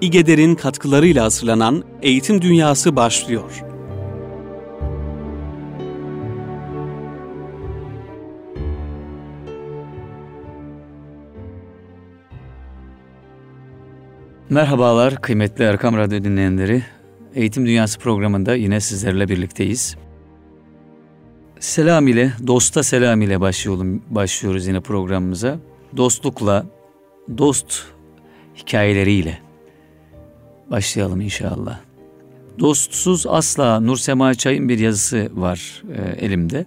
İGEDER'in katkılarıyla hazırlanan Eğitim Dünyası başlıyor. Merhabalar kıymetli Erkam Radyo dinleyenleri. Eğitim Dünyası programında yine sizlerle birlikteyiz. Selam ile, dosta selam ile başlayalım, başlıyoruz yine programımıza. Dostlukla, dost hikayeleriyle başlayalım inşallah. Dostsuz asla Nur Sema Çay'ın bir yazısı var e, elimde.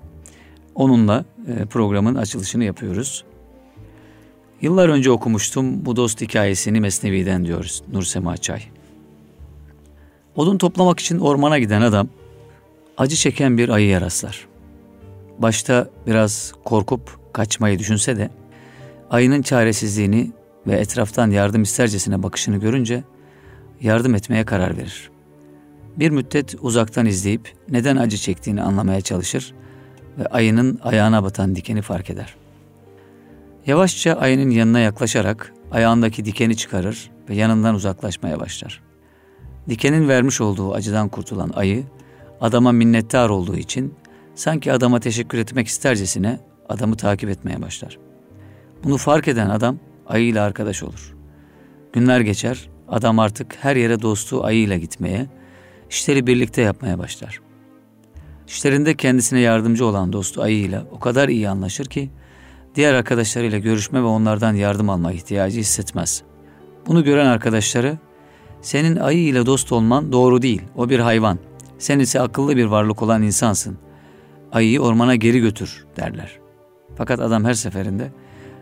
Onunla e, programın açılışını yapıyoruz. Yıllar önce okumuştum bu dost hikayesini Mesnevi'den diyoruz Nur Sema Çay. Odun toplamak için ormana giden adam acı çeken bir ayıya rastlar. Başta biraz korkup kaçmayı düşünse de ayının çaresizliğini ve etraftan yardım istercesine bakışını görünce yardım etmeye karar verir. Bir müddet uzaktan izleyip neden acı çektiğini anlamaya çalışır ve ayının ayağına batan dikeni fark eder. Yavaşça ayının yanına yaklaşarak ayağındaki dikeni çıkarır ve yanından uzaklaşmaya başlar. Dikenin vermiş olduğu acıdan kurtulan ayı adama minnettar olduğu için sanki adama teşekkür etmek istercesine adamı takip etmeye başlar. Bunu fark eden adam ayıyla arkadaş olur. Günler geçer, adam artık her yere dostu ayıyla gitmeye, işleri birlikte yapmaya başlar. İşlerinde kendisine yardımcı olan dostu ayıyla o kadar iyi anlaşır ki diğer arkadaşlarıyla görüşme ve onlardan yardım alma ihtiyacı hissetmez. Bunu gören arkadaşları senin ayı ile dost olman doğru değil. O bir hayvan. Sen ise akıllı bir varlık olan insansın. Ayıyı ormana geri götür derler. Fakat adam her seferinde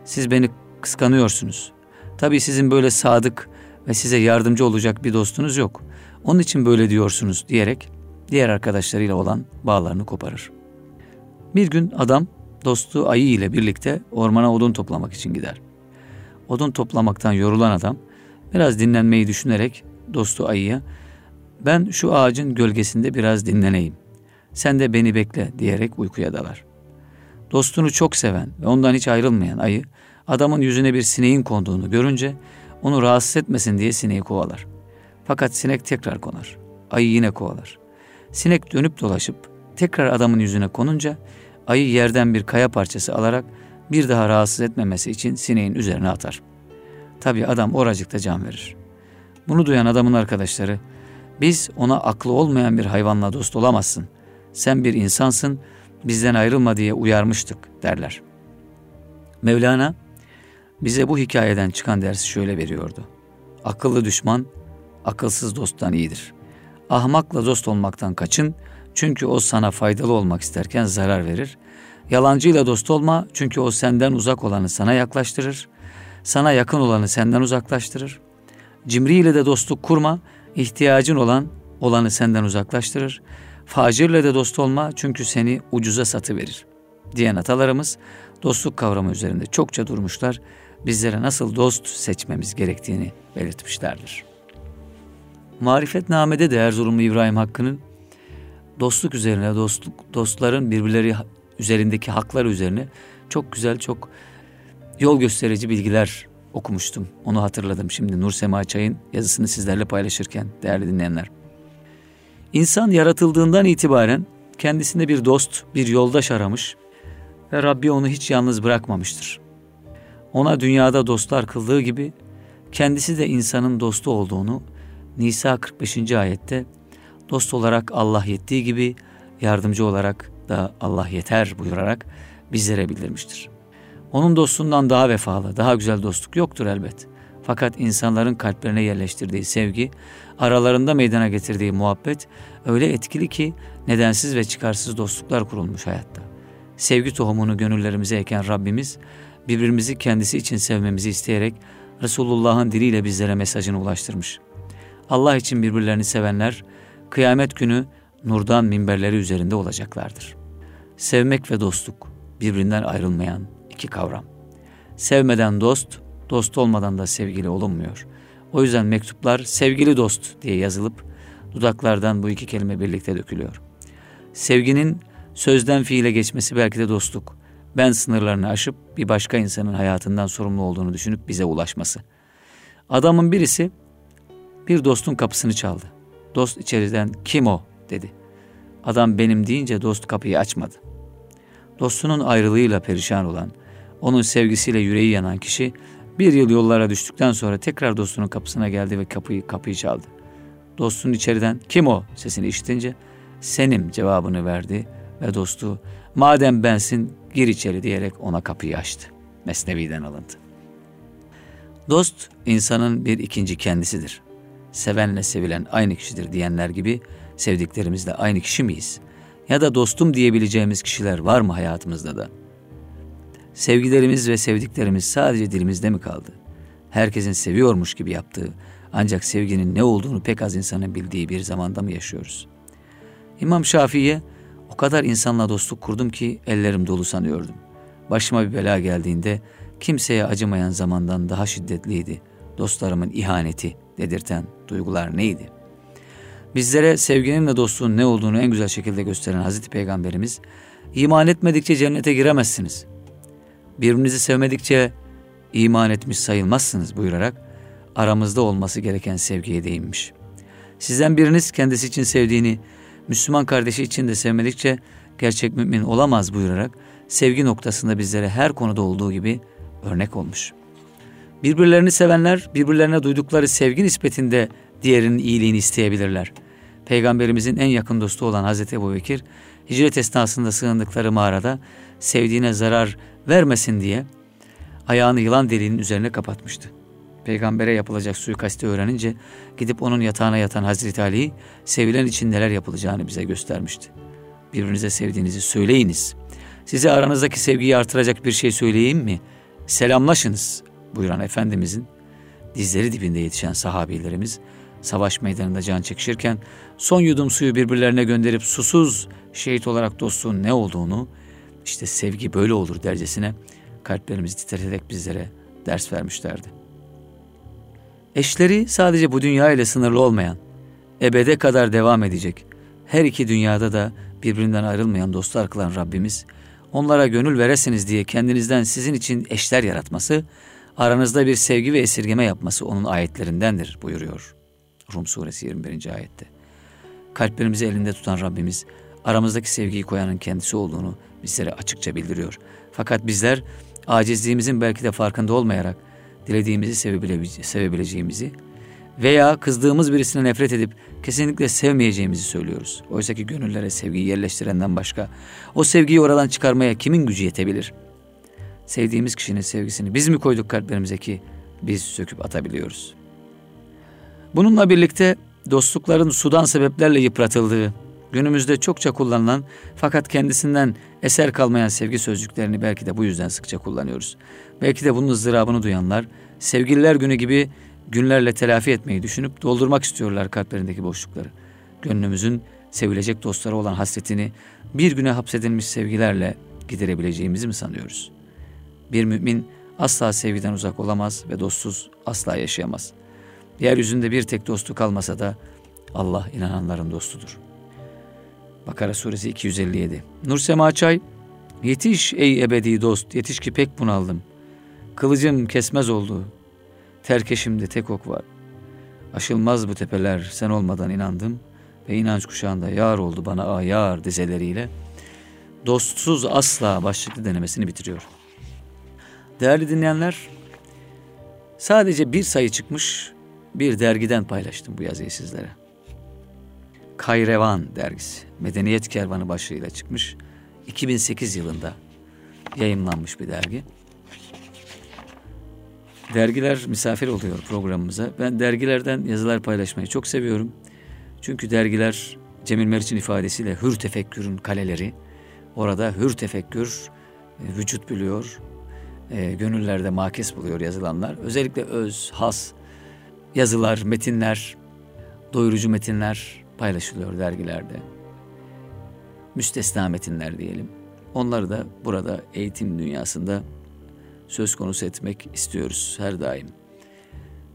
siz beni kıskanıyorsunuz. Tabii sizin böyle sadık ve size yardımcı olacak bir dostunuz yok. Onun için böyle diyorsunuz diyerek diğer arkadaşlarıyla olan bağlarını koparır. Bir gün adam dostu ayı ile birlikte ormana odun toplamak için gider. Odun toplamaktan yorulan adam biraz dinlenmeyi düşünerek dostu ayıya ben şu ağacın gölgesinde biraz dinleneyim. Sen de beni bekle diyerek uykuya dalar. Dostunu çok seven ve ondan hiç ayrılmayan ayı adamın yüzüne bir sineğin konduğunu görünce onu rahatsız etmesin diye sineği kovalar. Fakat sinek tekrar konar. Ayı yine kovalar. Sinek dönüp dolaşıp tekrar adamın yüzüne konunca ayı yerden bir kaya parçası alarak bir daha rahatsız etmemesi için sineğin üzerine atar. Tabi adam oracıkta can verir. Bunu duyan adamın arkadaşları biz ona aklı olmayan bir hayvanla dost olamazsın. Sen bir insansın bizden ayrılma diye uyarmıştık derler. Mevlana bize bu hikayeden çıkan dersi şöyle veriyordu. Akıllı düşman akılsız dosttan iyidir. Ahmakla dost olmaktan kaçın çünkü o sana faydalı olmak isterken zarar verir. Yalancıyla dost olma çünkü o senden uzak olanı sana yaklaştırır. Sana yakın olanı senden uzaklaştırır. Cimriyle de dostluk kurma, ihtiyacın olan olanı senden uzaklaştırır. Facirle de dost olma çünkü seni ucuza satı verir. Diyen atalarımız dostluk kavramı üzerinde çokça durmuşlar. Bizlere nasıl dost seçmemiz gerektiğini belirtmişlerdir. Marifetname'de de Erzurumlu İbrahim Hakkı'nın dostluk üzerine, dostluk dostların birbirleri üzerindeki haklar üzerine çok güzel, çok yol gösterici bilgiler okumuştum. Onu hatırladım şimdi Nur Sema Çay'ın yazısını sizlerle paylaşırken değerli dinleyenler. İnsan yaratıldığından itibaren kendisinde bir dost, bir yoldaş aramış ve Rabbi onu hiç yalnız bırakmamıştır. Ona dünyada dostlar kıldığı gibi kendisi de insanın dostu olduğunu Nisa 45. ayette dost olarak Allah yettiği gibi yardımcı olarak da Allah yeter buyurarak bizlere bildirmiştir. Onun dostundan daha vefalı, daha güzel dostluk yoktur elbet. Fakat insanların kalplerine yerleştirdiği sevgi, aralarında meydana getirdiği muhabbet öyle etkili ki nedensiz ve çıkarsız dostluklar kurulmuş hayatta. Sevgi tohumunu gönüllerimize eken Rabbimiz birbirimizi kendisi için sevmemizi isteyerek Resulullah'ın diliyle bizlere mesajını ulaştırmış. Allah için birbirlerini sevenler kıyamet günü nurdan minberleri üzerinde olacaklardır. Sevmek ve dostluk birbirinden ayrılmayan iki kavram. Sevmeden dost, dost olmadan da sevgili olunmuyor. O yüzden mektuplar sevgili dost diye yazılıp dudaklardan bu iki kelime birlikte dökülüyor. Sevginin sözden fiile geçmesi belki de dostluk. Ben sınırlarını aşıp bir başka insanın hayatından sorumlu olduğunu düşünüp bize ulaşması. Adamın birisi Bir dostun kapısını çaldı. Dost içeriden kim o dedi. Adam benim deyince dost kapıyı açmadı. Dostunun ayrılığıyla perişan olan, onun sevgisiyle yüreği yanan kişi bir yıl yollara düştükten sonra tekrar dostunun kapısına geldi ve kapıyı kapıyı çaldı. Dostun içeriden kim o sesini işitince senim cevabını verdi ve dostu madem bensin gir içeri diyerek ona kapıyı açtı. Mesnevi'den alındı. Dost insanın bir ikinci kendisidir. Sevenle sevilen aynı kişidir diyenler gibi sevdiklerimizle aynı kişi miyiz? Ya da dostum diyebileceğimiz kişiler var mı hayatımızda da? Sevgilerimiz ve sevdiklerimiz sadece dilimizde mi kaldı? Herkesin seviyormuş gibi yaptığı ancak sevginin ne olduğunu pek az insanın bildiği bir zamanda mı yaşıyoruz? İmam Şafii'ye o kadar insanla dostluk kurdum ki ellerim dolu sanıyordum. Başıma bir bela geldiğinde kimseye acımayan zamandan daha şiddetliydi. Dostlarımın ihaneti dedirten duygular neydi? Bizlere sevginin ve dostluğun ne olduğunu en güzel şekilde gösteren Hazreti Peygamberimiz, iman etmedikçe cennete giremezsiniz. Birbirinizi sevmedikçe iman etmiş sayılmazsınız buyurarak aramızda olması gereken sevgiye değinmiş. Sizden biriniz kendisi için sevdiğini, Müslüman kardeşi için de sevmedikçe gerçek mümin olamaz buyurarak sevgi noktasında bizlere her konuda olduğu gibi örnek olmuş. Birbirlerini sevenler birbirlerine duydukları sevgi nispetinde diğerinin iyiliğini isteyebilirler. Peygamberimizin en yakın dostu olan Hazreti Ebu Bekir, hicret esnasında sığındıkları mağarada sevdiğine zarar vermesin diye ayağını yılan deliğinin üzerine kapatmıştı. Peygambere yapılacak suikasti öğrenince gidip onun yatağına yatan Hazreti Ali'yi sevilen için neler yapılacağını bize göstermişti. Birbirinize sevdiğinizi söyleyiniz. Size aranızdaki sevgiyi artıracak bir şey söyleyeyim mi? Selamlaşınız buyuran Efendimizin dizleri dibinde yetişen sahabilerimiz savaş meydanında can çekişirken son yudum suyu birbirlerine gönderip susuz şehit olarak dostluğun ne olduğunu işte sevgi böyle olur dercesine kalplerimizi titreterek bizlere ders vermişlerdi. Eşleri sadece bu dünya ile sınırlı olmayan, ebede kadar devam edecek, her iki dünyada da birbirinden ayrılmayan dostlar kılan Rabbimiz, onlara gönül veresiniz diye kendinizden sizin için eşler yaratması, aranızda bir sevgi ve esirgeme yapması onun ayetlerindendir buyuruyor. Rum suresi 21. ayette. Kalplerimizi elinde tutan Rabbimiz, aramızdaki sevgiyi koyanın kendisi olduğunu bizlere açıkça bildiriyor. Fakat bizler acizliğimizin belki de farkında olmayarak dilediğimizi sevebileceğimizi veya kızdığımız birisine nefret edip kesinlikle sevmeyeceğimizi söylüyoruz. Oysa ki gönüllere sevgiyi yerleştirenden başka o sevgiyi oradan çıkarmaya kimin gücü yetebilir? Sevdiğimiz kişinin sevgisini biz mi koyduk kalplerimize ki biz söküp atabiliyoruz? Bununla birlikte dostlukların sudan sebeplerle yıpratıldığı, günümüzde çokça kullanılan fakat kendisinden eser kalmayan sevgi sözcüklerini belki de bu yüzden sıkça kullanıyoruz. Belki de bunun ızdırabını duyanlar sevgililer günü gibi günlerle telafi etmeyi düşünüp doldurmak istiyorlar kalplerindeki boşlukları. Gönlümüzün sevilecek dostlara olan hasretini bir güne hapsedilmiş sevgilerle giderebileceğimizi mi sanıyoruz? Bir mümin asla sevgiden uzak olamaz ve dostsuz asla yaşayamaz. Yeryüzünde bir tek dostu kalmasa da Allah inananların dostudur. Bakara suresi 257 Nur Sema Çay Yetiş ey ebedi dost yetiş ki pek bunaldım. Kılıcım kesmez oldu. Terkeşimde tek ok var. Aşılmaz bu tepeler sen olmadan inandım ve inanç kuşağında yar oldu bana ayar dizeleriyle dostsuz asla başlıklı denemesini bitiriyor. Değerli dinleyenler sadece bir sayı çıkmış bir dergiden paylaştım bu yazıyı sizlere. Kayrevan dergisi Medeniyet Kervanı başlığıyla çıkmış. 2008 yılında yayınlanmış bir dergi. Dergiler misafir oluyor programımıza. Ben dergilerden yazılar paylaşmayı çok seviyorum. Çünkü dergiler Cemil Meriç'in ifadesiyle hür tefekkürün kaleleri. Orada hür tefekkür e, vücut buluyor, e, gönüllerde makes buluyor yazılanlar. Özellikle öz, has yazılar, metinler, doyurucu metinler paylaşılıyor dergilerde. Müstesna metinler diyelim. Onları da burada eğitim dünyasında söz konusu etmek istiyoruz her daim.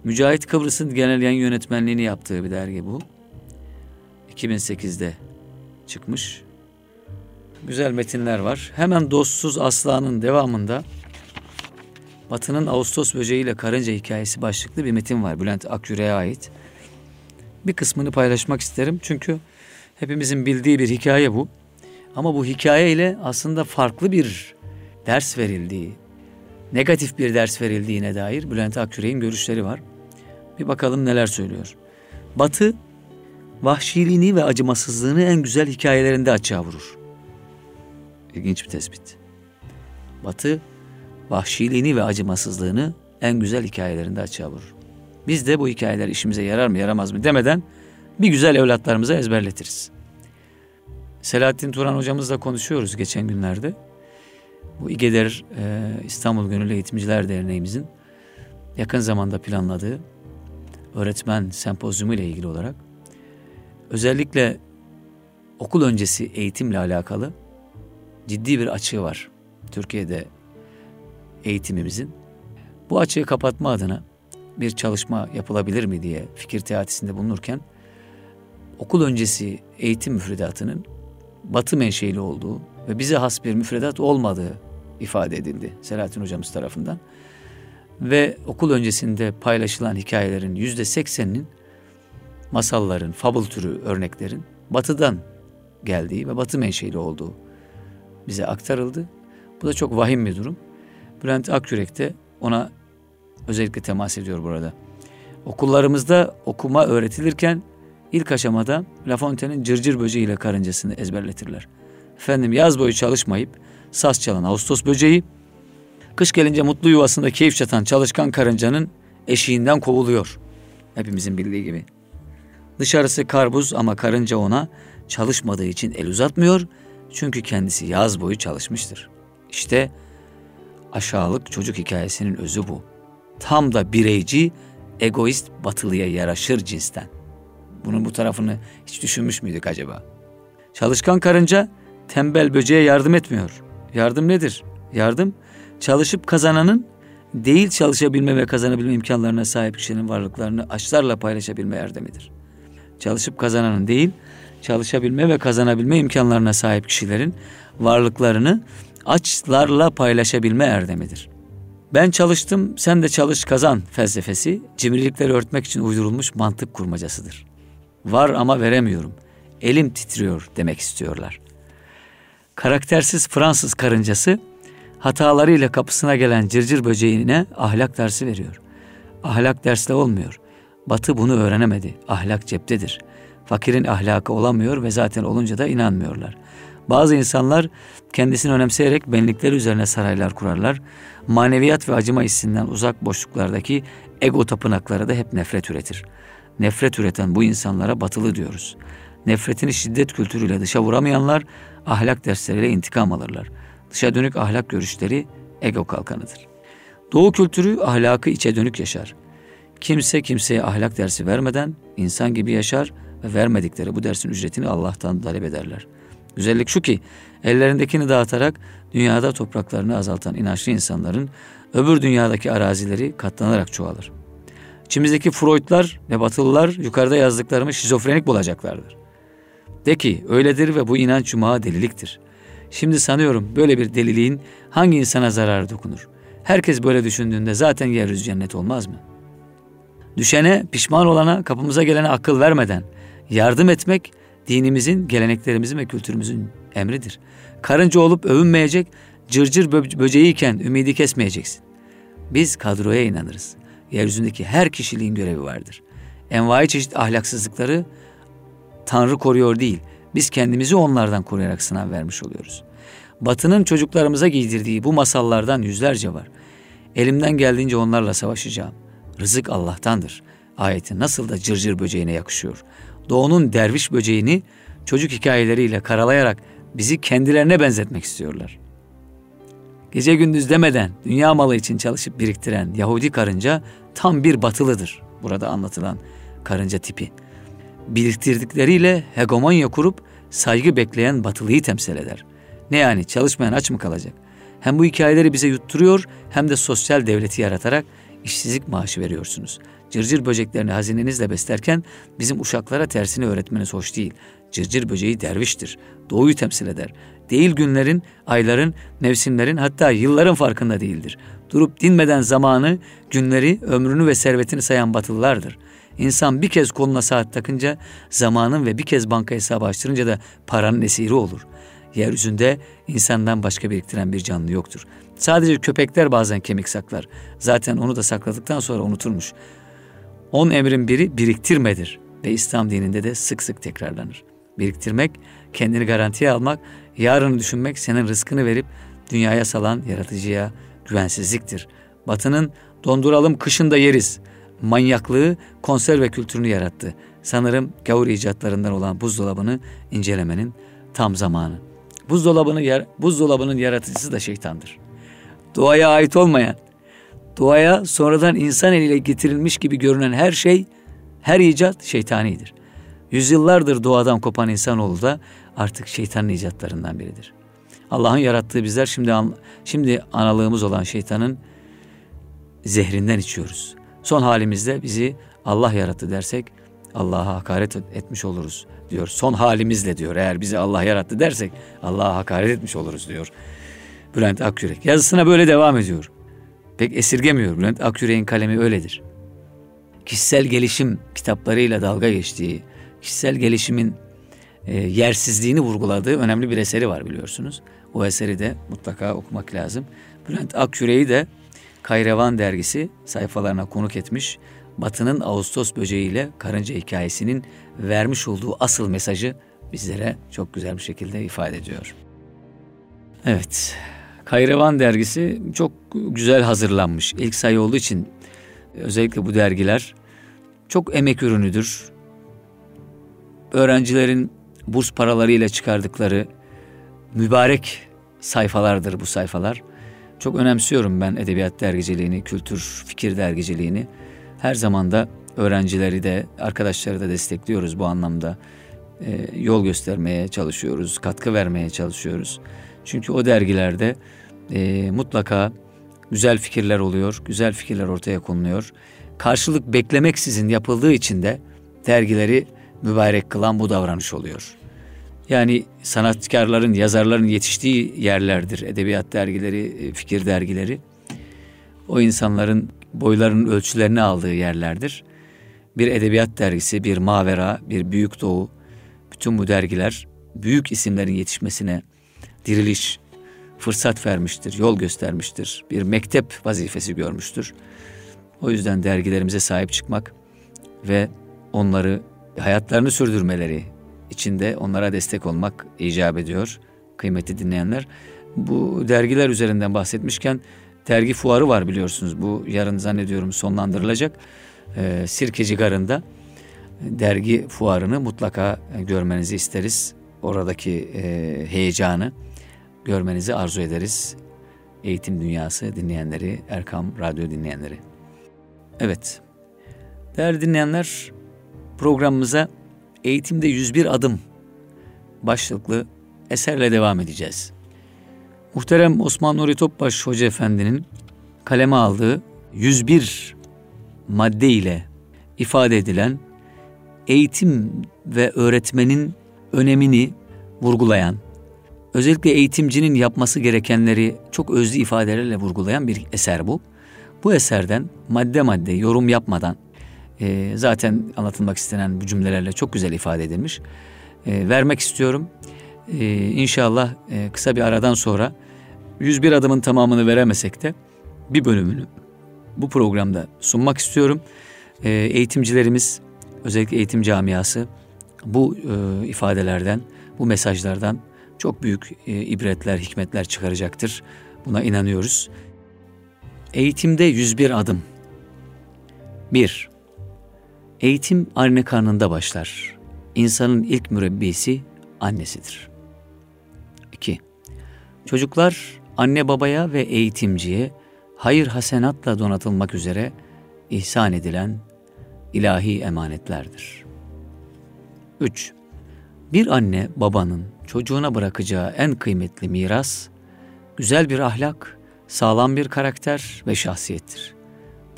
Mücahit Kıbrıs'ın genel yayın yönetmenliğini yaptığı bir dergi bu. 2008'de çıkmış. Güzel metinler var. Hemen Dostsuz Aslan'ın devamında Batı'nın Ağustos böceğiyle karınca hikayesi başlıklı bir metin var. Bülent Akyüre'ye ait. Bir kısmını paylaşmak isterim. Çünkü hepimizin bildiği bir hikaye bu. Ama bu hikaye ile aslında farklı bir ders verildiği, negatif bir ders verildiğine dair Bülent Akgüre'nin görüşleri var. Bir bakalım neler söylüyor. Batı vahşiliğini ve acımasızlığını en güzel hikayelerinde açığa vurur. İlginç bir tespit. Batı vahşiliğini ve acımasızlığını en güzel hikayelerinde açığa vurur. Biz de bu hikayeler işimize yarar mı yaramaz mı demeden bir güzel evlatlarımıza ezberletiriz. Selahattin Turan hocamızla konuşuyoruz geçen günlerde. Bu İGEDER e, İstanbul Gönüllü Eğitimciler Derneğimizin yakın zamanda planladığı öğretmen sempozyumu ile ilgili olarak özellikle okul öncesi eğitimle alakalı ciddi bir açığı var. Türkiye'de eğitimimizin. Bu açığı kapatma adına bir çalışma yapılabilir mi diye fikir teatisinde bulunurken okul öncesi eğitim müfredatının batı menşeli olduğu ve bize has bir müfredat olmadığı ifade edildi Selahattin hocamız tarafından. Ve okul öncesinde paylaşılan hikayelerin yüzde sekseninin masalların, fabul türü örneklerin batıdan geldiği ve batı menşeli olduğu bize aktarıldı. Bu da çok vahim bir durum. Bülent Akyürek de ona özellikle temas ediyor burada. Okullarımızda okuma öğretilirken ilk aşamada La Fontaine'in cırcır böceği ile karıncasını ezberletirler. Efendim yaz boyu çalışmayıp saz çalan Ağustos böceği, kış gelince mutlu yuvasında keyif çatan çalışkan karıncanın eşiğinden kovuluyor. Hepimizin bildiği gibi. Dışarısı karbuz ama karınca ona çalışmadığı için el uzatmıyor. Çünkü kendisi yaz boyu çalışmıştır. İşte aşağılık çocuk hikayesinin özü bu. Tam da bireyci, egoist batılıya yaraşır cinsten. Bunun bu tarafını hiç düşünmüş müydük acaba? Çalışkan karınca tembel böceğe yardım etmiyor. Yardım nedir? Yardım çalışıp kazananın değil çalışabilme ve kazanabilme imkanlarına sahip kişinin varlıklarını açlarla paylaşabilme erdemidir. Çalışıp kazananın değil, çalışabilme ve kazanabilme imkanlarına sahip kişilerin varlıklarını açlarla paylaşabilme erdemidir. Ben çalıştım, sen de çalış kazan felsefesi cimrilikleri örtmek için uydurulmuş mantık kurmacasıdır. Var ama veremiyorum. Elim titriyor demek istiyorlar. Karaktersiz Fransız karıncası hatalarıyla kapısına gelen cırcır böceğine ahlak dersi veriyor. Ahlak dersle olmuyor. Batı bunu öğrenemedi. Ahlak ceptedir. Fakirin ahlakı olamıyor ve zaten olunca da inanmıyorlar. Bazı insanlar kendisini önemseyerek benlikleri üzerine saraylar kurarlar. Maneviyat ve acıma hissinden uzak boşluklardaki ego tapınakları da hep nefret üretir. Nefret üreten bu insanlara batılı diyoruz. Nefretini şiddet kültürüyle dışa vuramayanlar ahlak dersleriyle intikam alırlar. Dışa dönük ahlak görüşleri ego kalkanıdır. Doğu kültürü ahlakı içe dönük yaşar. Kimse kimseye ahlak dersi vermeden insan gibi yaşar ve vermedikleri bu dersin ücretini Allah'tan talep ederler. Güzellik şu ki ellerindekini dağıtarak dünyada topraklarını azaltan inançlı insanların öbür dünyadaki arazileri katlanarak çoğalır. İçimizdeki Freudlar ve Batılılar yukarıda yazdıklarımı şizofrenik bulacaklardır. De ki öyledir ve bu inanç cumağa deliliktir. Şimdi sanıyorum böyle bir deliliğin hangi insana zararı dokunur? Herkes böyle düşündüğünde zaten yeryüzü cennet olmaz mı? Düşene, pişman olana, kapımıza gelene akıl vermeden yardım etmek dinimizin, geleneklerimizin ve kültürümüzün emridir. Karınca olup övünmeyecek, cırcır böceğiyken ümidi kesmeyeceksin. Biz kadroya inanırız. Yeryüzündeki her kişiliğin görevi vardır. Envai çeşit ahlaksızlıkları Tanrı koruyor değil, biz kendimizi onlardan koruyarak sınav vermiş oluyoruz. Batı'nın çocuklarımıza giydirdiği bu masallardan yüzlerce var. Elimden geldiğince onlarla savaşacağım. Rızık Allah'tandır. Ayeti nasıl da cırcır böceğine yakışıyor. Doğu'nun derviş böceğini çocuk hikayeleriyle karalayarak bizi kendilerine benzetmek istiyorlar. Gece gündüz demeden dünya malı için çalışıp biriktiren Yahudi karınca tam bir batılıdır. Burada anlatılan karınca tipi. Biriktirdikleriyle hegemonya kurup saygı bekleyen batılıyı temsil eder. Ne yani çalışmayan aç mı kalacak? Hem bu hikayeleri bize yutturuyor hem de sosyal devleti yaratarak işsizlik maaşı veriyorsunuz. Cırcır böceklerini hazinenizle beslerken bizim uşaklara tersini öğretmeniz hoş değil. Cırcır böceği derviştir. Doğuyu temsil eder. Değil günlerin, ayların, mevsimlerin hatta yılların farkında değildir. Durup dinmeden zamanı, günleri, ömrünü ve servetini sayan batılılardır. İnsan bir kez koluna saat takınca zamanın ve bir kez banka hesabı açtırınca da paranın esiri olur. Yeryüzünde insandan başka biriktiren bir canlı yoktur. Sadece köpekler bazen kemik saklar. Zaten onu da sakladıktan sonra unuturmuş. On emrin biri biriktirmedir ve İslam dininde de sık sık tekrarlanır. Biriktirmek, kendini garantiye almak, yarını düşünmek, senin rızkını verip dünyaya salan yaratıcıya güvensizliktir. Batının donduralım kışında yeriz manyaklığı konserve kültürünü yarattı. Sanırım gavur icatlarından olan buzdolabını incelemenin tam zamanı. Buzdolabını yer, buzdolabının yaratıcısı da şeytandır. Doğaya ait olmayan, doğaya sonradan insan eliyle getirilmiş gibi görünen her şey, her icat şeytanidir. Yüzyıllardır doğadan kopan insanoğlu da artık şeytanın icatlarından biridir. Allah'ın yarattığı bizler şimdi şimdi analığımız olan şeytanın zehrinden içiyoruz. Son halimizde bizi Allah yarattı dersek Allah'a hakaret etmiş oluruz diyor. Son halimizle diyor. Eğer bizi Allah yarattı dersek Allah'a hakaret etmiş oluruz diyor. Bülent Akyürek. Yazısına böyle devam ediyor. Pek esirgemiyor. Bülent Akyürek'in kalemi öyledir. Kişisel gelişim kitaplarıyla dalga geçtiği, kişisel gelişimin e, yersizliğini vurguladığı önemli bir eseri var biliyorsunuz. O eseri de mutlaka okumak lazım. Bülent Akyürek'i de Kayrevan dergisi sayfalarına konuk etmiş. Batı'nın Ağustos böceğiyle karınca hikayesinin vermiş olduğu asıl mesajı bizlere çok güzel bir şekilde ifade ediyor. Evet, Kayrevan dergisi çok güzel hazırlanmış. İlk sayı olduğu için özellikle bu dergiler çok emek ürünüdür. Öğrencilerin burs paralarıyla çıkardıkları mübarek sayfalardır bu sayfalar. Çok önemsiyorum ben edebiyat dergiciliğini, kültür, fikir dergiciliğini. Her zaman da öğrencileri de, arkadaşları da destekliyoruz bu anlamda. E, yol göstermeye çalışıyoruz, katkı vermeye çalışıyoruz. Çünkü o dergilerde e, mutlaka güzel fikirler oluyor, güzel fikirler ortaya konuluyor. Karşılık beklemeksizin yapıldığı için de dergileri mübarek kılan bu davranış oluyor. Yani sanatkarların, yazarların yetiştiği yerlerdir edebiyat dergileri, e, fikir dergileri. O insanların boylarının ölçülerini aldığı yerlerdir. Bir edebiyat dergisi, bir Mavera, bir Büyük Doğu, bütün bu dergiler büyük isimlerin yetişmesine diriliş, fırsat vermiştir, yol göstermiştir. Bir mektep vazifesi görmüştür. O yüzden dergilerimize sahip çıkmak ve onları hayatlarını sürdürmeleri, içinde onlara destek olmak icap ediyor kıymetli dinleyenler. Bu dergiler üzerinden bahsetmişken dergi fuarı var biliyorsunuz. Bu yarın zannediyorum sonlandırılacak. Ee, Sirkeci Garı'nda dergi fuarını mutlaka görmenizi isteriz. Oradaki e, heyecanı görmenizi arzu ederiz. Eğitim Dünyası dinleyenleri, Erkam Radyo dinleyenleri. Evet, değerli dinleyenler programımıza Eğitimde 101 adım başlıklı eserle devam edeceğiz. Muhterem Osman Nuri Topbaş Hoca Efendi'nin kaleme aldığı 101 madde ile ifade edilen eğitim ve öğretmenin önemini vurgulayan, özellikle eğitimcinin yapması gerekenleri çok özlü ifadelerle vurgulayan bir eser bu. Bu eserden madde madde yorum yapmadan e, zaten anlatılmak istenen bu cümlelerle çok güzel ifade edilmiş. E, vermek istiyorum. E, inşallah e, kısa bir aradan sonra 101 adımın tamamını veremesek de bir bölümünü bu programda sunmak istiyorum. E, eğitimcilerimiz, özellikle eğitim camiası bu e, ifadelerden, bu mesajlardan çok büyük e, ibretler, hikmetler çıkaracaktır. Buna inanıyoruz. Eğitimde 101 adım. 1. Eğitim anne karnında başlar. İnsanın ilk mürebbisi annesidir. 2. Çocuklar anne babaya ve eğitimciye hayır hasenatla donatılmak üzere ihsan edilen ilahi emanetlerdir. 3. Bir anne babanın çocuğuna bırakacağı en kıymetli miras, güzel bir ahlak, sağlam bir karakter ve şahsiyettir.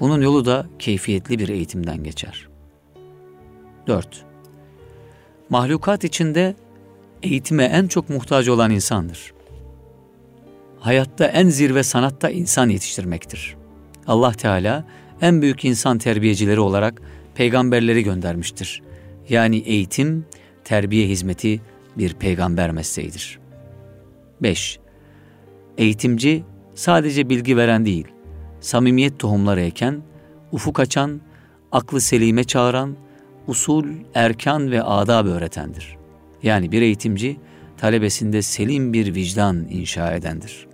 Bunun yolu da keyfiyetli bir eğitimden geçer. 4. Mahlukat içinde eğitime en çok muhtaç olan insandır. Hayatta en zirve sanatta insan yetiştirmektir. Allah Teala en büyük insan terbiyecileri olarak peygamberleri göndermiştir. Yani eğitim, terbiye hizmeti bir peygamber mesleğidir. 5. Eğitimci sadece bilgi veren değil, samimiyet tohumları eken, ufuk açan, aklı selime çağıran, usul, erkan ve adab öğretendir. Yani bir eğitimci talebesinde selim bir vicdan inşa edendir.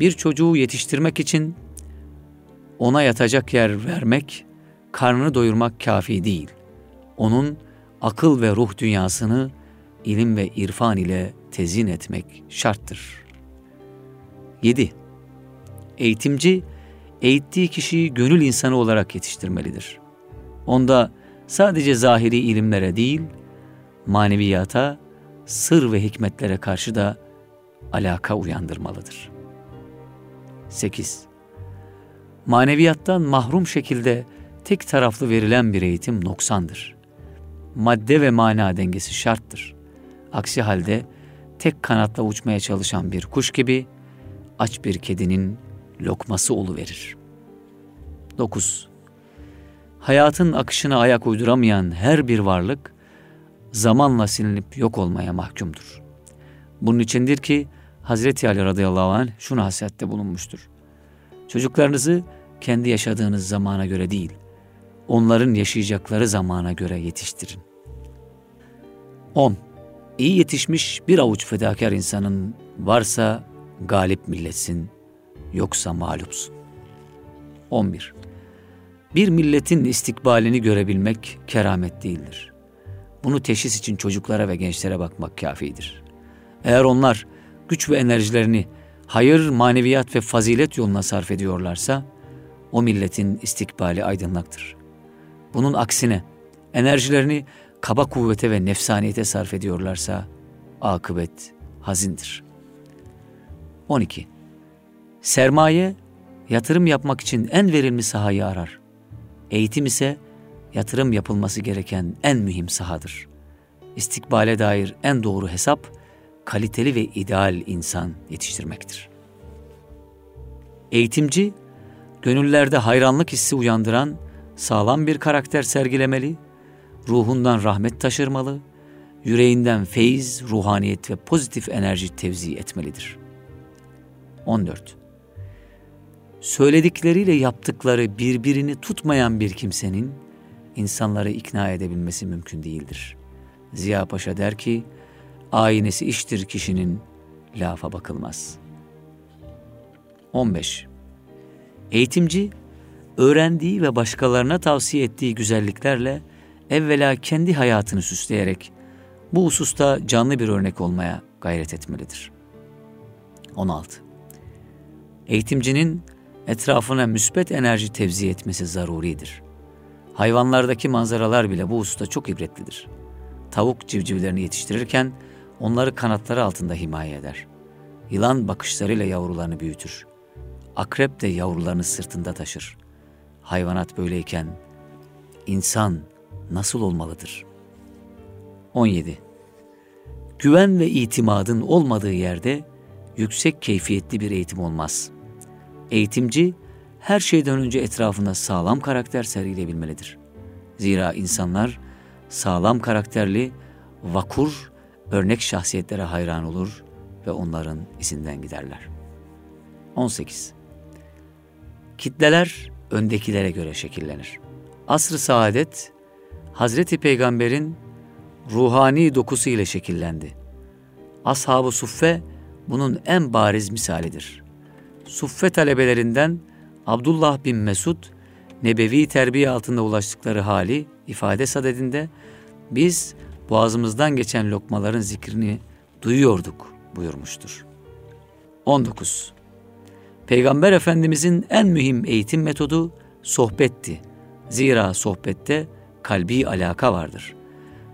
Bir çocuğu yetiştirmek için ona yatacak yer vermek, karnını doyurmak kafi değil. Onun akıl ve ruh dünyasını ilim ve irfan ile tezin etmek şarttır. 7. Eğitimci, eğittiği kişiyi gönül insanı olarak yetiştirmelidir. Onda sadece zahiri ilimlere değil, maneviyata, sır ve hikmetlere karşı da alaka uyandırmalıdır. 8. Maneviyattan mahrum şekilde tek taraflı verilen bir eğitim noksandır. Madde ve mana dengesi şarttır. Aksi halde tek kanatla uçmaya çalışan bir kuş gibi aç bir kedinin lokması verir. 9. Hayatın akışına ayak uyduramayan her bir varlık zamanla silinip yok olmaya mahkumdur. Bunun içindir ki Hazreti Ali radıyallahu anh şu nasihatte bulunmuştur. Çocuklarınızı kendi yaşadığınız zamana göre değil, onların yaşayacakları zamana göre yetiştirin. 10. İyi yetişmiş bir avuç fedakar insanın varsa galip milletsin, yoksa mağlupsun. 11. Bir milletin istikbalini görebilmek keramet değildir. Bunu teşhis için çocuklara ve gençlere bakmak kafidir. Eğer onlar güç ve enerjilerini hayır, maneviyat ve fazilet yoluna sarf ediyorlarsa, o milletin istikbali aydınlaktır. Bunun aksine enerjilerini kaba kuvvete ve nefsaniyete sarf ediyorlarsa, akıbet hazindir. 12. Sermaye, yatırım yapmak için en verimli sahayı arar. Eğitim ise yatırım yapılması gereken en mühim sahadır. İstikbale dair en doğru hesap, kaliteli ve ideal insan yetiştirmektir. Eğitimci, gönüllerde hayranlık hissi uyandıran sağlam bir karakter sergilemeli, ruhundan rahmet taşırmalı, yüreğinden feyiz, ruhaniyet ve pozitif enerji tevzi etmelidir. 14. Söyledikleriyle yaptıkları birbirini tutmayan bir kimsenin insanları ikna edebilmesi mümkün değildir. Ziya Paşa der ki, aynesi iştir kişinin, lafa bakılmaz. 15. Eğitimci, öğrendiği ve başkalarına tavsiye ettiği güzelliklerle evvela kendi hayatını süsleyerek bu hususta canlı bir örnek olmaya gayret etmelidir. 16. Eğitimcinin etrafına müspet enerji tevzi etmesi zaruridir. Hayvanlardaki manzaralar bile bu hususta çok ibretlidir. Tavuk civcivlerini yetiştirirken onları kanatları altında himaye eder. Yılan bakışlarıyla yavrularını büyütür. Akrep de yavrularını sırtında taşır. Hayvanat böyleyken insan nasıl olmalıdır? 17. Güven ve itimadın olmadığı yerde yüksek keyfiyetli bir eğitim olmaz. Eğitimci her şeyden önce etrafında sağlam karakter sergileyebilmelidir. Zira insanlar sağlam karakterli, vakur, örnek şahsiyetlere hayran olur ve onların izinden giderler. 18. Kitleler öndekilere göre şekillenir. Asr-ı saadet, Hazreti Peygamber'in ruhani dokusu ile şekillendi. Ashab-ı Suffe bunun en bariz misalidir. Suffe talebelerinden Abdullah bin Mesud, nebevi terbiye altında ulaştıkları hali ifade sadedinde biz boğazımızdan geçen lokmaların zikrini duyuyorduk buyurmuştur. 19. Peygamber Efendimizin en mühim eğitim metodu sohbetti. Zira sohbette kalbi alaka vardır.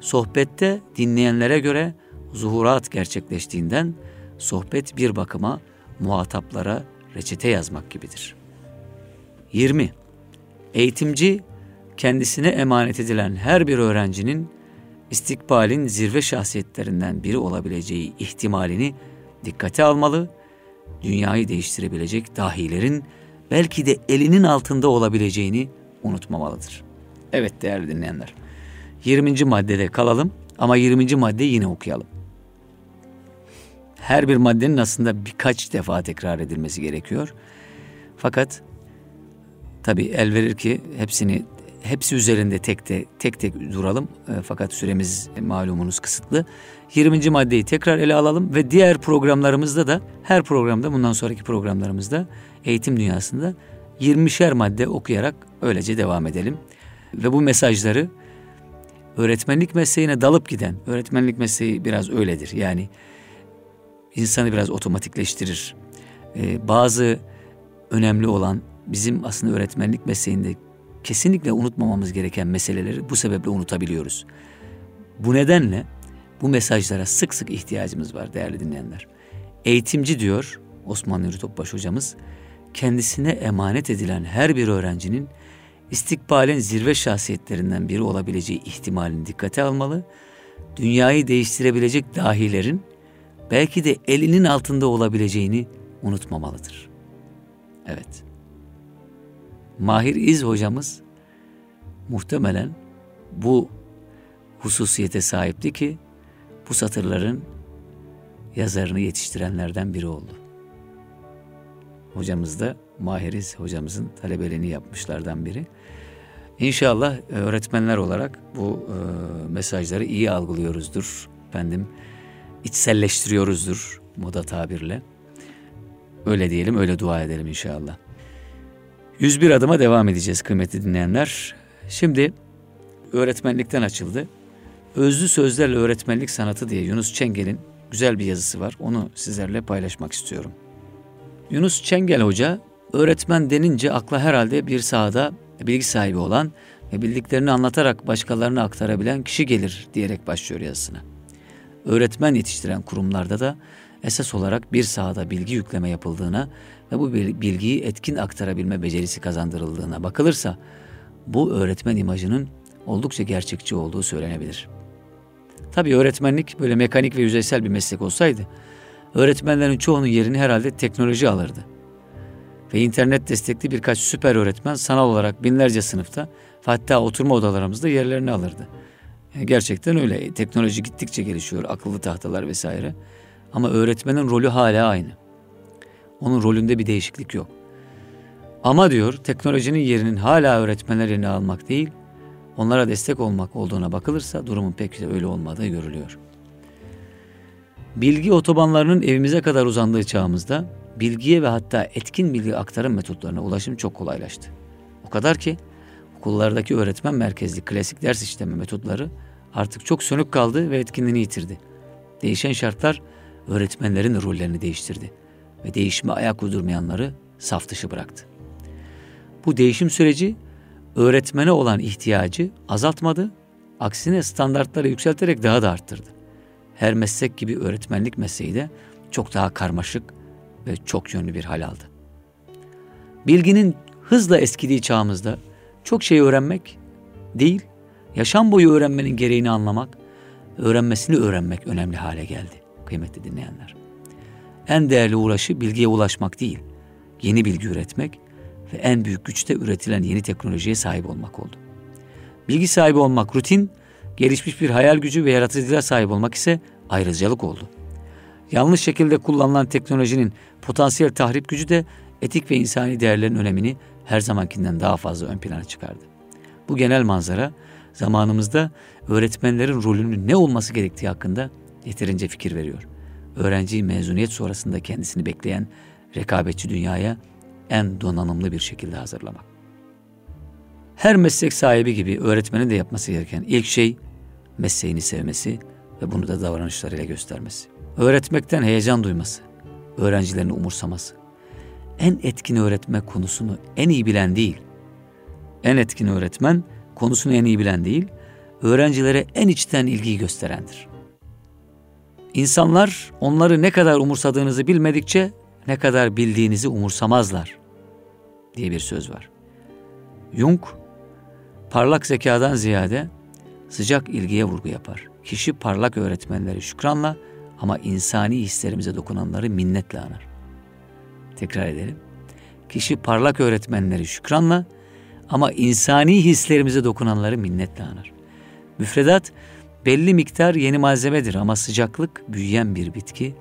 Sohbette dinleyenlere göre zuhurat gerçekleştiğinden sohbet bir bakıma muhataplara reçete yazmak gibidir. 20. Eğitimci kendisine emanet edilen her bir öğrencinin istikbalin zirve şahsiyetlerinden biri olabileceği ihtimalini dikkate almalı, dünyayı değiştirebilecek dahilerin belki de elinin altında olabileceğini unutmamalıdır. Evet değerli dinleyenler. 20. maddede kalalım ama 20. maddeyi yine okuyalım. Her bir maddenin aslında birkaç defa tekrar edilmesi gerekiyor. Fakat tabi el verir ki hepsini hepsi üzerinde tek de tek tek duralım. E, fakat süremiz malumunuz kısıtlı. 20. maddeyi tekrar ele alalım ve diğer programlarımızda da her programda bundan sonraki programlarımızda eğitim dünyasında 20'şer madde okuyarak öylece devam edelim. Ve bu mesajları öğretmenlik mesleğine dalıp giden, öğretmenlik mesleği biraz öyledir. Yani insanı biraz otomatikleştirir. Ee, bazı önemli olan bizim aslında öğretmenlik mesleğinde kesinlikle unutmamamız gereken meseleleri bu sebeple unutabiliyoruz. Bu nedenle bu mesajlara sık sık ihtiyacımız var değerli dinleyenler. Eğitimci diyor Osman Nuri Topbaş hocamız, kendisine emanet edilen her bir öğrencinin istikbalin zirve şahsiyetlerinden biri olabileceği ihtimalini dikkate almalı, dünyayı değiştirebilecek dahilerin belki de elinin altında olabileceğini unutmamalıdır. Evet. Mahir İz hocamız muhtemelen bu hususiyete sahipti ki bu satırların yazarını yetiştirenlerden biri oldu. Hocamız da Mahiriz hocamızın talebeliğini yapmışlardan biri. İnşallah e, öğretmenler olarak bu e, mesajları iyi algılıyoruzdur. Efendim içselleştiriyoruzdur moda tabirle. Öyle diyelim, öyle dua edelim inşallah. 101 adıma devam edeceğiz kıymetli dinleyenler. Şimdi öğretmenlikten açıldı. Özlü Sözlerle Öğretmenlik Sanatı diye Yunus Çengel'in güzel bir yazısı var. Onu sizlerle paylaşmak istiyorum. Yunus Çengel Hoca öğretmen denince akla herhalde bir sahada bilgi sahibi olan ve bildiklerini anlatarak başkalarına aktarabilen kişi gelir diyerek başlıyor yazısına. Öğretmen yetiştiren kurumlarda da esas olarak bir sahada bilgi yükleme yapıldığına ve bu bilgiyi etkin aktarabilme becerisi kazandırıldığına bakılırsa bu öğretmen imajının oldukça gerçekçi olduğu söylenebilir. Tabii öğretmenlik böyle mekanik ve yüzeysel bir meslek olsaydı öğretmenlerin çoğunun yerini herhalde teknoloji alırdı. Ve internet destekli birkaç süper öğretmen sanal olarak binlerce sınıfta hatta oturma odalarımızda yerlerini alırdı. Yani gerçekten öyle. Teknoloji gittikçe gelişiyor. Akıllı tahtalar vesaire. Ama öğretmenin rolü hala aynı. Onun rolünde bir değişiklik yok. Ama diyor teknolojinin yerinin hala öğretmenler yerine almak değil, onlara destek olmak olduğuna bakılırsa durumun pek de öyle olmadığı görülüyor. Bilgi otobanlarının evimize kadar uzandığı çağımızda bilgiye ve hatta etkin bilgi aktarım metotlarına ulaşım çok kolaylaştı. O kadar ki okullardaki öğretmen merkezli klasik ders işleme metotları artık çok sönük kaldı ve etkinliğini yitirdi. Değişen şartlar öğretmenlerin rollerini değiştirdi ve değişime ayak uydurmayanları saf dışı bıraktı. Bu değişim süreci öğretmene olan ihtiyacı azaltmadı, aksine standartları yükselterek daha da arttırdı. Her meslek gibi öğretmenlik mesleği de çok daha karmaşık ve çok yönlü bir hal aldı. Bilginin hızla eskidiği çağımızda çok şey öğrenmek değil, yaşam boyu öğrenmenin gereğini anlamak, öğrenmesini öğrenmek önemli hale geldi kıymetli dinleyenler. En değerli uğraşı bilgiye ulaşmak değil, yeni bilgi üretmek ve en büyük güçte üretilen yeni teknolojiye sahip olmak oldu. Bilgi sahibi olmak rutin, gelişmiş bir hayal gücü ve yaratıcılığa sahip olmak ise ayrıcalık oldu. Yanlış şekilde kullanılan teknolojinin potansiyel tahrip gücü de etik ve insani değerlerin önemini her zamankinden daha fazla ön plana çıkardı. Bu genel manzara zamanımızda öğretmenlerin rolünün ne olması gerektiği hakkında yeterince fikir veriyor. Öğrenciyi mezuniyet sonrasında kendisini bekleyen rekabetçi dünyaya en donanımlı bir şekilde hazırlamak. Her meslek sahibi gibi öğretmenin de yapması gereken ilk şey mesleğini sevmesi ve bunu da davranışlarıyla göstermesi. Öğretmekten heyecan duyması, öğrencilerini umursaması. En etkin öğretme konusunu en iyi bilen değil, en etkin öğretmen konusunu en iyi bilen değil, öğrencilere en içten ilgiyi gösterendir. İnsanlar onları ne kadar umursadığınızı bilmedikçe ne kadar bildiğinizi umursamazlar diye bir söz var. Jung parlak zekadan ziyade sıcak ilgiye vurgu yapar. Kişi parlak öğretmenleri şükranla ama insani hislerimize dokunanları minnetle anar. Tekrar edelim. Kişi parlak öğretmenleri şükranla Ama insani hislerimize dokunanları minnetle anar. Müfredat belli miktar yeni malzemedir ama sıcaklık büyüyen bir bitki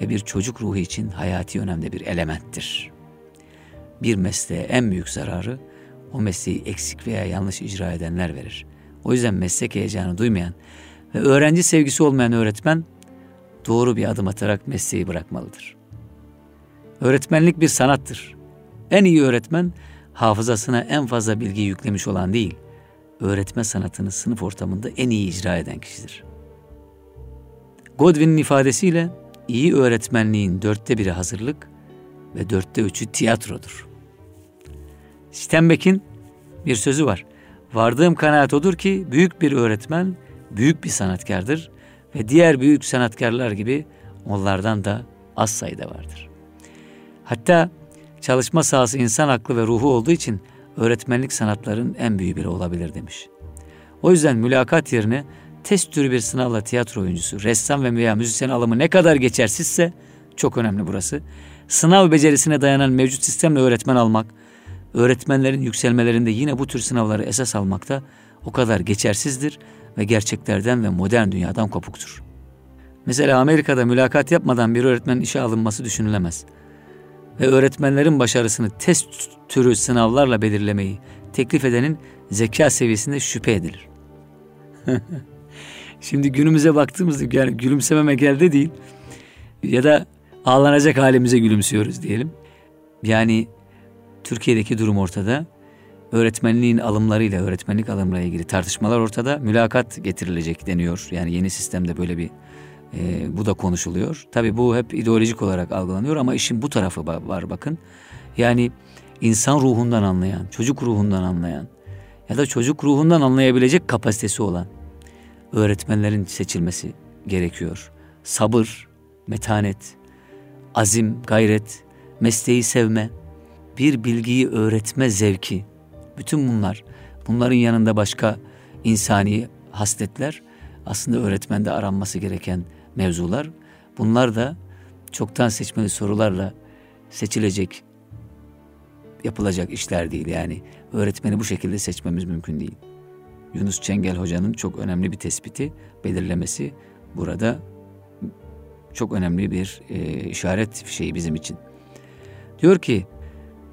ve bir çocuk ruhu için hayati önemli bir elementtir. Bir mesleğe en büyük zararı o mesleği eksik veya yanlış icra edenler verir. O yüzden meslek heyecanı duymayan ve öğrenci sevgisi olmayan öğretmen doğru bir adım atarak mesleği bırakmalıdır. Öğretmenlik bir sanattır. En iyi öğretmen hafızasına en fazla bilgi yüklemiş olan değil, öğretme sanatını sınıf ortamında en iyi icra eden kişidir. Godwin'in ifadesiyle iyi öğretmenliğin dörtte biri hazırlık ve dörtte üçü tiyatrodur. Steinbeck'in bir sözü var. Vardığım kanaat odur ki büyük bir öğretmen büyük bir sanatkardır ve diğer büyük sanatkarlar gibi onlardan da az sayıda vardır. Hatta çalışma sahası insan aklı ve ruhu olduğu için öğretmenlik sanatların en büyüğü biri olabilir demiş. O yüzden mülakat yerine test türü bir sınavla tiyatro oyuncusu, ressam ve veya müzisyen alımı ne kadar geçersizse çok önemli burası. Sınav becerisine dayanan mevcut sistemle öğretmen almak, öğretmenlerin yükselmelerinde yine bu tür sınavları esas almakta o kadar geçersizdir ve gerçeklerden ve modern dünyadan kopuktur. Mesela Amerika'da mülakat yapmadan bir öğretmenin işe alınması düşünülemez. Ve öğretmenlerin başarısını test türü sınavlarla belirlemeyi teklif edenin zeka seviyesinde şüphe edilir. Şimdi günümüze baktığımızda yani gülümsememe geldi değil ya da ağlanacak halimize gülümsüyoruz diyelim. Yani Türkiye'deki durum ortada. Öğretmenliğin alımlarıyla, öğretmenlik alımlarıyla ilgili tartışmalar ortada. Mülakat getirilecek deniyor. Yani yeni sistemde böyle bir e, bu da konuşuluyor. Tabii bu hep ideolojik olarak algılanıyor ama işin bu tarafı var bakın. Yani insan ruhundan anlayan, çocuk ruhundan anlayan ya da çocuk ruhundan anlayabilecek kapasitesi olan öğretmenlerin seçilmesi gerekiyor. Sabır, metanet, azim, gayret, mesleği sevme, bir bilgiyi öğretme zevki. Bütün bunlar, bunların yanında başka insani hasletler aslında öğretmende aranması gereken mevzular. Bunlar da çoktan seçmeli sorularla seçilecek, yapılacak işler değil. Yani öğretmeni bu şekilde seçmemiz mümkün değil. Yunus Çengel Hoca'nın çok önemli bir tespiti, belirlemesi burada çok önemli bir e, işaret şeyi bizim için. Diyor ki,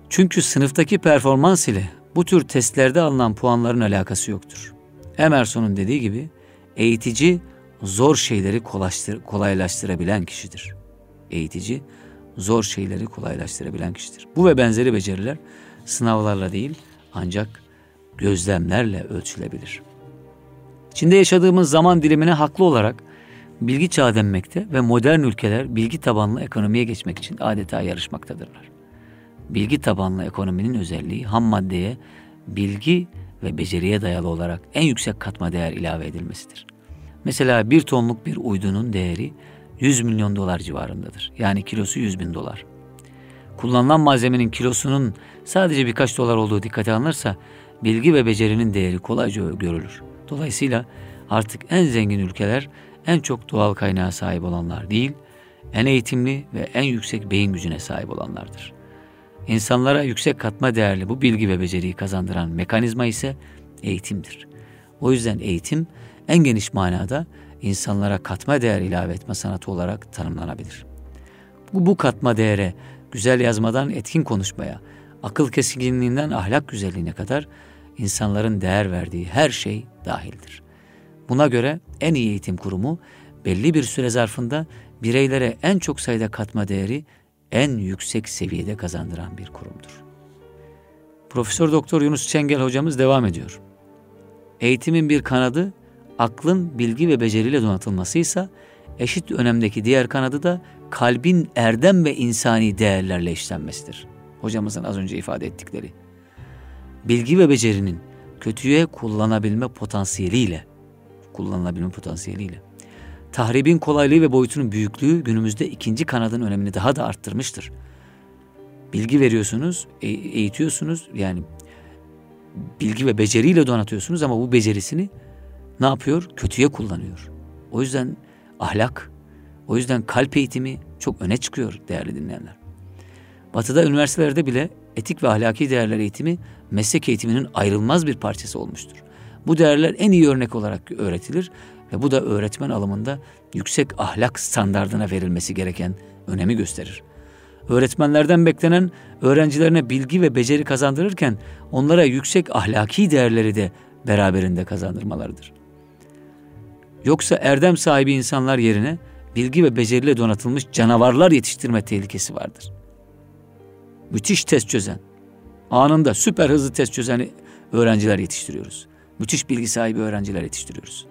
çünkü sınıftaki performans ile bu tür testlerde alınan puanların alakası yoktur. Emerson'un dediği gibi eğitici zor şeyleri kolaylaştırabilen kişidir. Eğitici zor şeyleri kolaylaştırabilen kişidir. Bu ve benzeri beceriler sınavlarla değil ancak gözlemlerle ölçülebilir. Çin'de yaşadığımız zaman dilimine haklı olarak bilgi çağı denmekte ve modern ülkeler bilgi tabanlı ekonomiye geçmek için adeta yarışmaktadırlar. Bilgi tabanlı ekonominin özelliği ham maddeye bilgi ve beceriye dayalı olarak en yüksek katma değer ilave edilmesidir. Mesela bir tonluk bir uydunun değeri 100 milyon dolar civarındadır. Yani kilosu 100 bin dolar. Kullanılan malzemenin kilosunun sadece birkaç dolar olduğu dikkate alınırsa bilgi ve becerinin değeri kolayca görülür. Dolayısıyla artık en zengin ülkeler en çok doğal kaynağa sahip olanlar değil, en eğitimli ve en yüksek beyin gücüne sahip olanlardır. İnsanlara yüksek katma değerli bu bilgi ve beceriyi kazandıran mekanizma ise eğitimdir. O yüzden eğitim en geniş manada insanlara katma değer ilave etme sanatı olarak tanımlanabilir. Bu, bu katma değere güzel yazmadan etkin konuşmaya, akıl keskinliğinden ahlak güzelliğine kadar insanların değer verdiği her şey dahildir. Buna göre en iyi eğitim kurumu belli bir süre zarfında bireylere en çok sayıda katma değeri en yüksek seviyede kazandıran bir kurumdur. Profesör Doktor Yunus Çengel hocamız devam ediyor. Eğitimin bir kanadı aklın bilgi ve beceriyle donatılmasıysa eşit önemdeki diğer kanadı da kalbin erdem ve insani değerlerle işlenmesidir. Hocamızın az önce ifade ettikleri. Bilgi ve becerinin kötüye kullanabilme potansiyeliyle kullanılabilme potansiyeliyle tahribin kolaylığı ve boyutunun büyüklüğü günümüzde ikinci kanadın önemini daha da arttırmıştır. Bilgi veriyorsunuz, e- eğitiyorsunuz yani bilgi ve beceriyle donatıyorsunuz ama bu becerisini ne yapıyor? Kötüye kullanıyor. O yüzden ahlak, o yüzden kalp eğitimi çok öne çıkıyor değerli dinleyenler. Batı'da üniversitelerde bile etik ve ahlaki değerler eğitimi meslek eğitiminin ayrılmaz bir parçası olmuştur. Bu değerler en iyi örnek olarak öğretilir ve bu da öğretmen alımında yüksek ahlak standardına verilmesi gereken önemi gösterir. Öğretmenlerden beklenen öğrencilerine bilgi ve beceri kazandırırken onlara yüksek ahlaki değerleri de beraberinde kazandırmalarıdır. Yoksa erdem sahibi insanlar yerine bilgi ve beceriyle donatılmış canavarlar yetiştirme tehlikesi vardır. Müthiş test çözen, anında süper hızlı test çözen öğrenciler yetiştiriyoruz. Müthiş bilgi sahibi öğrenciler yetiştiriyoruz.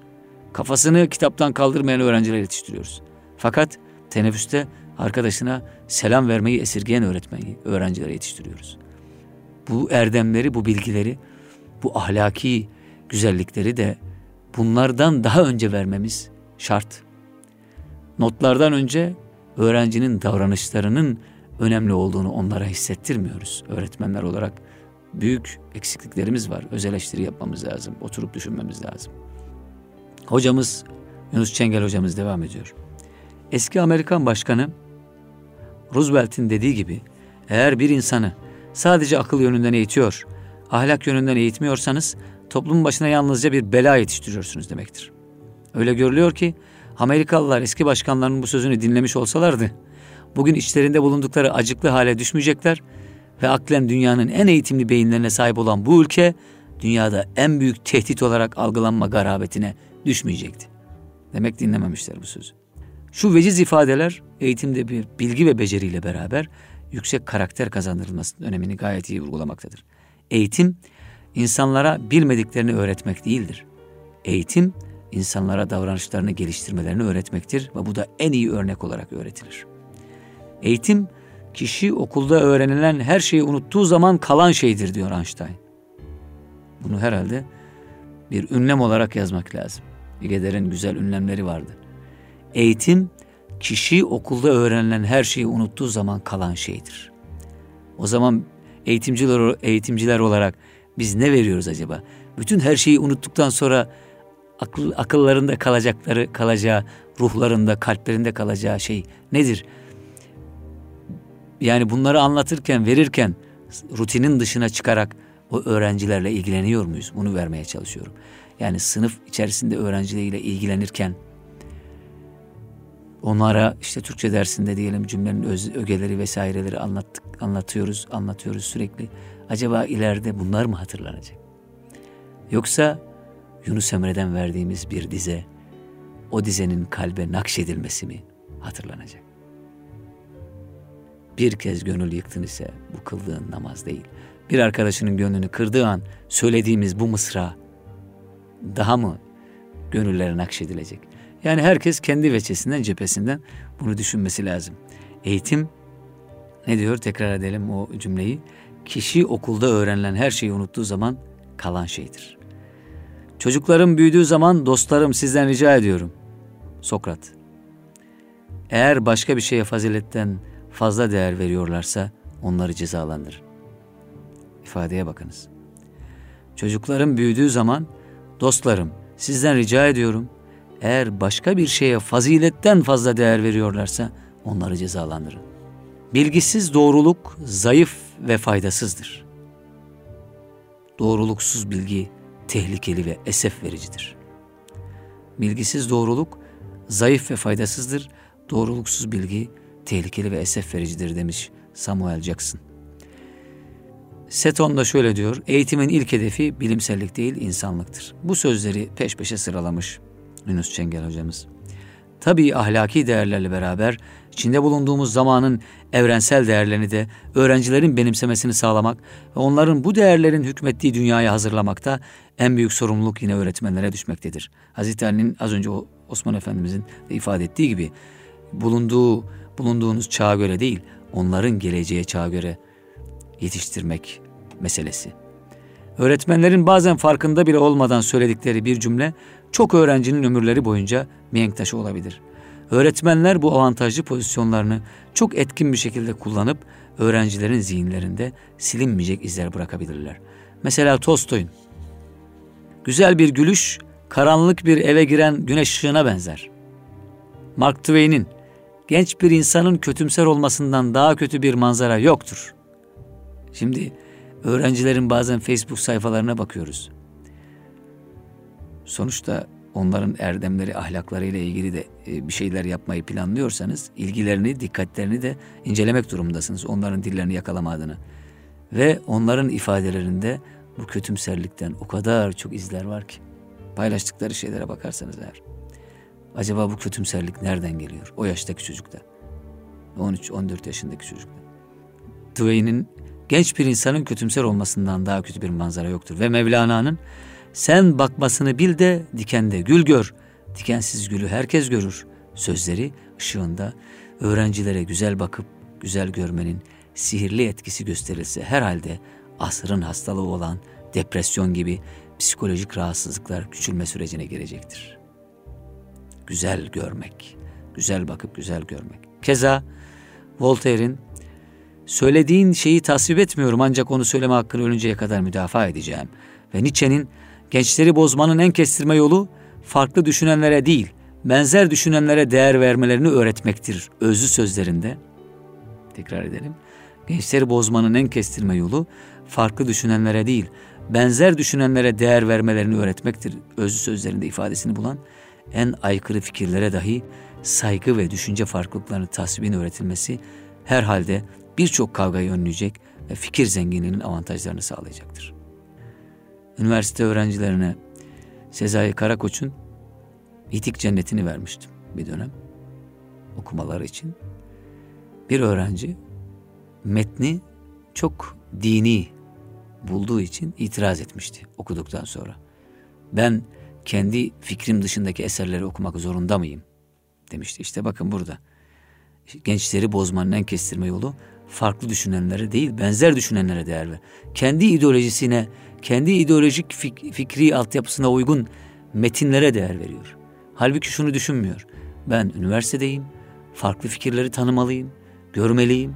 Kafasını kitaptan kaldırmayan öğrenciler yetiştiriyoruz. Fakat teneffüste arkadaşına selam vermeyi esirgeyen öğretmeni, öğrenciler yetiştiriyoruz. Bu erdemleri, bu bilgileri, bu ahlaki güzellikleri de bunlardan daha önce vermemiz şart. Notlardan önce öğrencinin davranışlarının önemli olduğunu onlara hissettirmiyoruz öğretmenler olarak. Büyük eksikliklerimiz var. Öz eleştiri yapmamız lazım. Oturup düşünmemiz lazım. Hocamız Yunus Çengel hocamız devam ediyor. Eski Amerikan başkanı Roosevelt'in dediği gibi eğer bir insanı sadece akıl yönünden eğitiyor, ahlak yönünden eğitmiyorsanız toplumun başına yalnızca bir bela yetiştiriyorsunuz demektir. Öyle görülüyor ki Amerikalılar eski başkanların bu sözünü dinlemiş olsalardı bugün içlerinde bulundukları acıklı hale düşmeyecekler ve aklen dünyanın en eğitimli beyinlerine sahip olan bu ülke dünyada en büyük tehdit olarak algılanma garabetine düşmeyecekti. Demek dinlememişler bu sözü. Şu veciz ifadeler eğitimde bir bilgi ve beceriyle beraber yüksek karakter kazandırılmasının önemini gayet iyi vurgulamaktadır. Eğitim insanlara bilmediklerini öğretmek değildir. Eğitim insanlara davranışlarını geliştirmelerini öğretmektir ve bu da en iyi örnek olarak öğretilir. Eğitim kişi okulda öğrenilen her şeyi unuttuğu zaman kalan şeydir diyor Einstein. Bunu herhalde bir ünlem olarak yazmak lazım. İgeder'in güzel ünlemleri vardı. Eğitim kişi okulda öğrenilen her şeyi unuttuğu zaman kalan şeydir. O zaman eğitimciler eğitimciler olarak biz ne veriyoruz acaba? Bütün her şeyi unuttuktan sonra akıl, akıllarında kalacakları kalacağı, ruhlarında, kalplerinde kalacağı şey nedir? Yani bunları anlatırken, verirken rutinin dışına çıkarak o öğrencilerle ilgileniyor muyuz? Bunu vermeye çalışıyorum. Yani sınıf içerisinde öğrencileriyle ilgilenirken onlara işte Türkçe dersinde diyelim cümlenin öz, ögeleri vesaireleri anlattık, anlatıyoruz, anlatıyoruz sürekli. Acaba ileride bunlar mı hatırlanacak? Yoksa Yunus Emre'den verdiğimiz bir dize, o dizenin kalbe nakşedilmesi mi hatırlanacak? Bir kez gönül yıktın ise bu kıldığın namaz değil. Bir arkadaşının gönlünü kırdığı an söylediğimiz bu mısra daha mı gönüllere nakşedilecek? Yani herkes kendi veçesinden, cephesinden bunu düşünmesi lazım. Eğitim ne diyor? Tekrar edelim o cümleyi. Kişi okulda öğrenilen her şeyi unuttuğu zaman kalan şeydir. Çocuklarım büyüdüğü zaman dostlarım sizden rica ediyorum. Sokrat. Eğer başka bir şeye faziletten fazla değer veriyorlarsa onları cezalandırın. İfadeye bakınız. Çocuklarım büyüdüğü zaman dostlarım sizden rica ediyorum. Eğer başka bir şeye faziletten fazla değer veriyorlarsa onları cezalandırın. Bilgisiz doğruluk zayıf ve faydasızdır. Doğruluksuz bilgi tehlikeli ve esef vericidir. Bilgisiz doğruluk zayıf ve faydasızdır. Doğruluksuz bilgi tehlikeli ve esef vericidir demiş Samuel Jackson. Seton da şöyle diyor, eğitimin ilk hedefi bilimsellik değil insanlıktır. Bu sözleri peş peşe sıralamış Yunus Çengel hocamız. Tabii ahlaki değerlerle beraber içinde bulunduğumuz zamanın evrensel değerlerini de öğrencilerin benimsemesini sağlamak ve onların bu değerlerin hükmettiği dünyaya hazırlamakta en büyük sorumluluk yine öğretmenlere düşmektedir. Hazreti Ali'nin az önce Osman Efendimizin de ifade ettiği gibi bulunduğu bulunduğunuz çağa göre değil, onların geleceğe çağa göre yetiştirmek meselesi. Öğretmenlerin bazen farkında bile olmadan söyledikleri bir cümle çok öğrencinin ömürleri boyunca mihenk taşı olabilir. Öğretmenler bu avantajlı pozisyonlarını çok etkin bir şekilde kullanıp öğrencilerin zihinlerinde silinmeyecek izler bırakabilirler. Mesela Tolstoy'un Güzel bir gülüş karanlık bir eve giren güneş ışığına benzer. Mark Twain'in genç bir insanın kötümser olmasından daha kötü bir manzara yoktur Şimdi öğrencilerin bazen Facebook sayfalarına bakıyoruz. Sonuçta onların erdemleri, ahlaklarıyla ilgili de e, bir şeyler yapmayı planlıyorsanız ilgilerini, dikkatlerini de incelemek durumundasınız. Onların dillerini yakalama adına. Ve onların ifadelerinde bu kötümserlikten o kadar çok izler var ki. Paylaştıkları şeylere bakarsanız eğer. Acaba bu kötümserlik nereden geliyor? O yaştaki çocukta. 13-14 yaşındaki çocukta. Dwayne'in genç bir insanın kötümser olmasından daha kötü bir manzara yoktur. Ve Mevlana'nın sen bakmasını bil de dikende gül gör. Dikensiz gülü herkes görür. Sözleri ışığında öğrencilere güzel bakıp güzel görmenin sihirli etkisi gösterilse herhalde asrın hastalığı olan depresyon gibi psikolojik rahatsızlıklar küçülme sürecine girecektir. Güzel görmek, güzel bakıp güzel görmek. Keza Voltaire'in söylediğin şeyi tasvip etmiyorum ancak onu söyleme hakkını ölünceye kadar müdafaa edeceğim. Ve Nietzsche'nin gençleri bozmanın en kestirme yolu farklı düşünenlere değil, benzer düşünenlere değer vermelerini öğretmektir. Özlü sözlerinde, tekrar edelim, gençleri bozmanın en kestirme yolu farklı düşünenlere değil, benzer düşünenlere değer vermelerini öğretmektir. Özlü sözlerinde ifadesini bulan en aykırı fikirlere dahi saygı ve düşünce farklılıklarını tasvibin öğretilmesi herhalde birçok kavgayı önleyecek ve fikir zenginliğinin avantajlarını sağlayacaktır. Üniversite öğrencilerine Sezai Karakoç'un İtik Cennetini vermiştim bir dönem okumaları için. Bir öğrenci metni çok dini bulduğu için itiraz etmişti okuduktan sonra. Ben kendi fikrim dışındaki eserleri okumak zorunda mıyım? Demişti. İşte bakın burada. Gençleri bozmanın en kestirme yolu farklı düşünenlere değil benzer düşünenlere değer ver. Kendi ideolojisine, kendi ideolojik fik- fikri altyapısına uygun metinlere değer veriyor. Halbuki şunu düşünmüyor. Ben üniversitedeyim, farklı fikirleri tanımalıyım, görmeliyim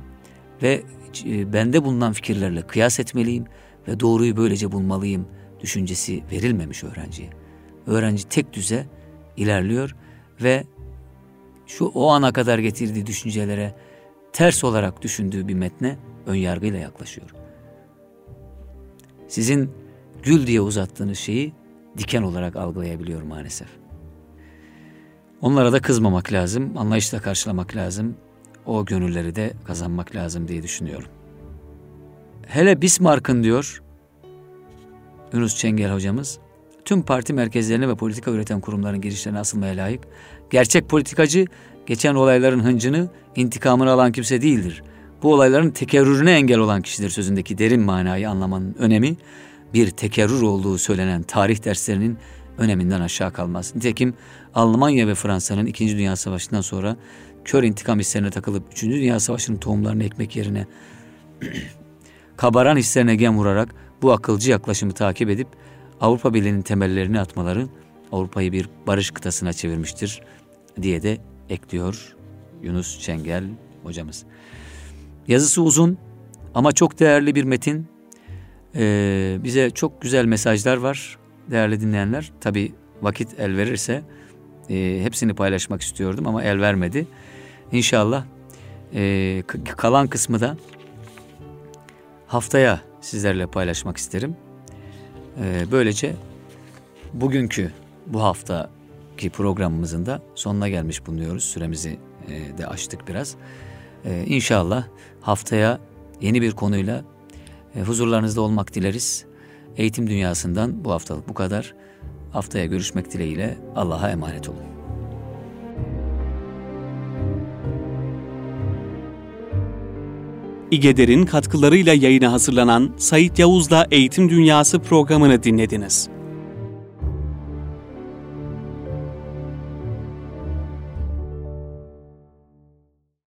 ve e, bende bulunan fikirlerle kıyas etmeliyim ve doğruyu böylece bulmalıyım düşüncesi verilmemiş öğrenciye. Öğrenci tek düze ilerliyor ve şu o ana kadar getirdiği düşüncelere ters olarak düşündüğü bir metne ön yargıyla yaklaşıyor. Sizin gül diye uzattığınız şeyi diken olarak algılayabiliyor maalesef. Onlara da kızmamak lazım, anlayışla karşılamak lazım. O gönülleri de kazanmak lazım diye düşünüyorum. Hele Bismarck'ın diyor Yunus Çengel hocamız, tüm parti merkezlerine ve politika üreten kurumların girişlerine asılmaya layık. Gerçek politikacı geçen olayların hıncını, intikamını alan kimse değildir. Bu olayların tekerrürüne engel olan kişidir sözündeki derin manayı anlamanın önemi bir tekerrür olduğu söylenen tarih derslerinin öneminden aşağı kalmaz. Nitekim Almanya ve Fransa'nın 2. Dünya Savaşı'ndan sonra kör intikam hislerine takılıp 3. Dünya Savaşı'nın tohumlarını ekmek yerine kabaran hislerine gem vurarak bu akılcı yaklaşımı takip edip Avrupa Birliği'nin temellerini atmaları Avrupa'yı bir barış kıtasına çevirmiştir diye de ekliyor Yunus Çengel hocamız. Yazısı uzun ama çok değerli bir metin. Ee, bize çok güzel mesajlar var değerli dinleyenler. Tabi vakit el verirse e, hepsini paylaşmak istiyordum ama el vermedi. İnşallah e, kalan kısmı da haftaya sizlerle paylaşmak isterim. E, böylece bugünkü bu haftaki programımızın da sonuna gelmiş bulunuyoruz. Süremizi e, de açtık biraz. E, inşallah haftaya yeni bir konuyla e, huzurlarınızda olmak dileriz. Eğitim dünyasından bu haftalık bu kadar. Haftaya görüşmek dileğiyle Allah'a emanet olun. İgeder'in katkılarıyla yayına hazırlanan Sayit Yavuz'la Eğitim Dünyası programını dinlediniz.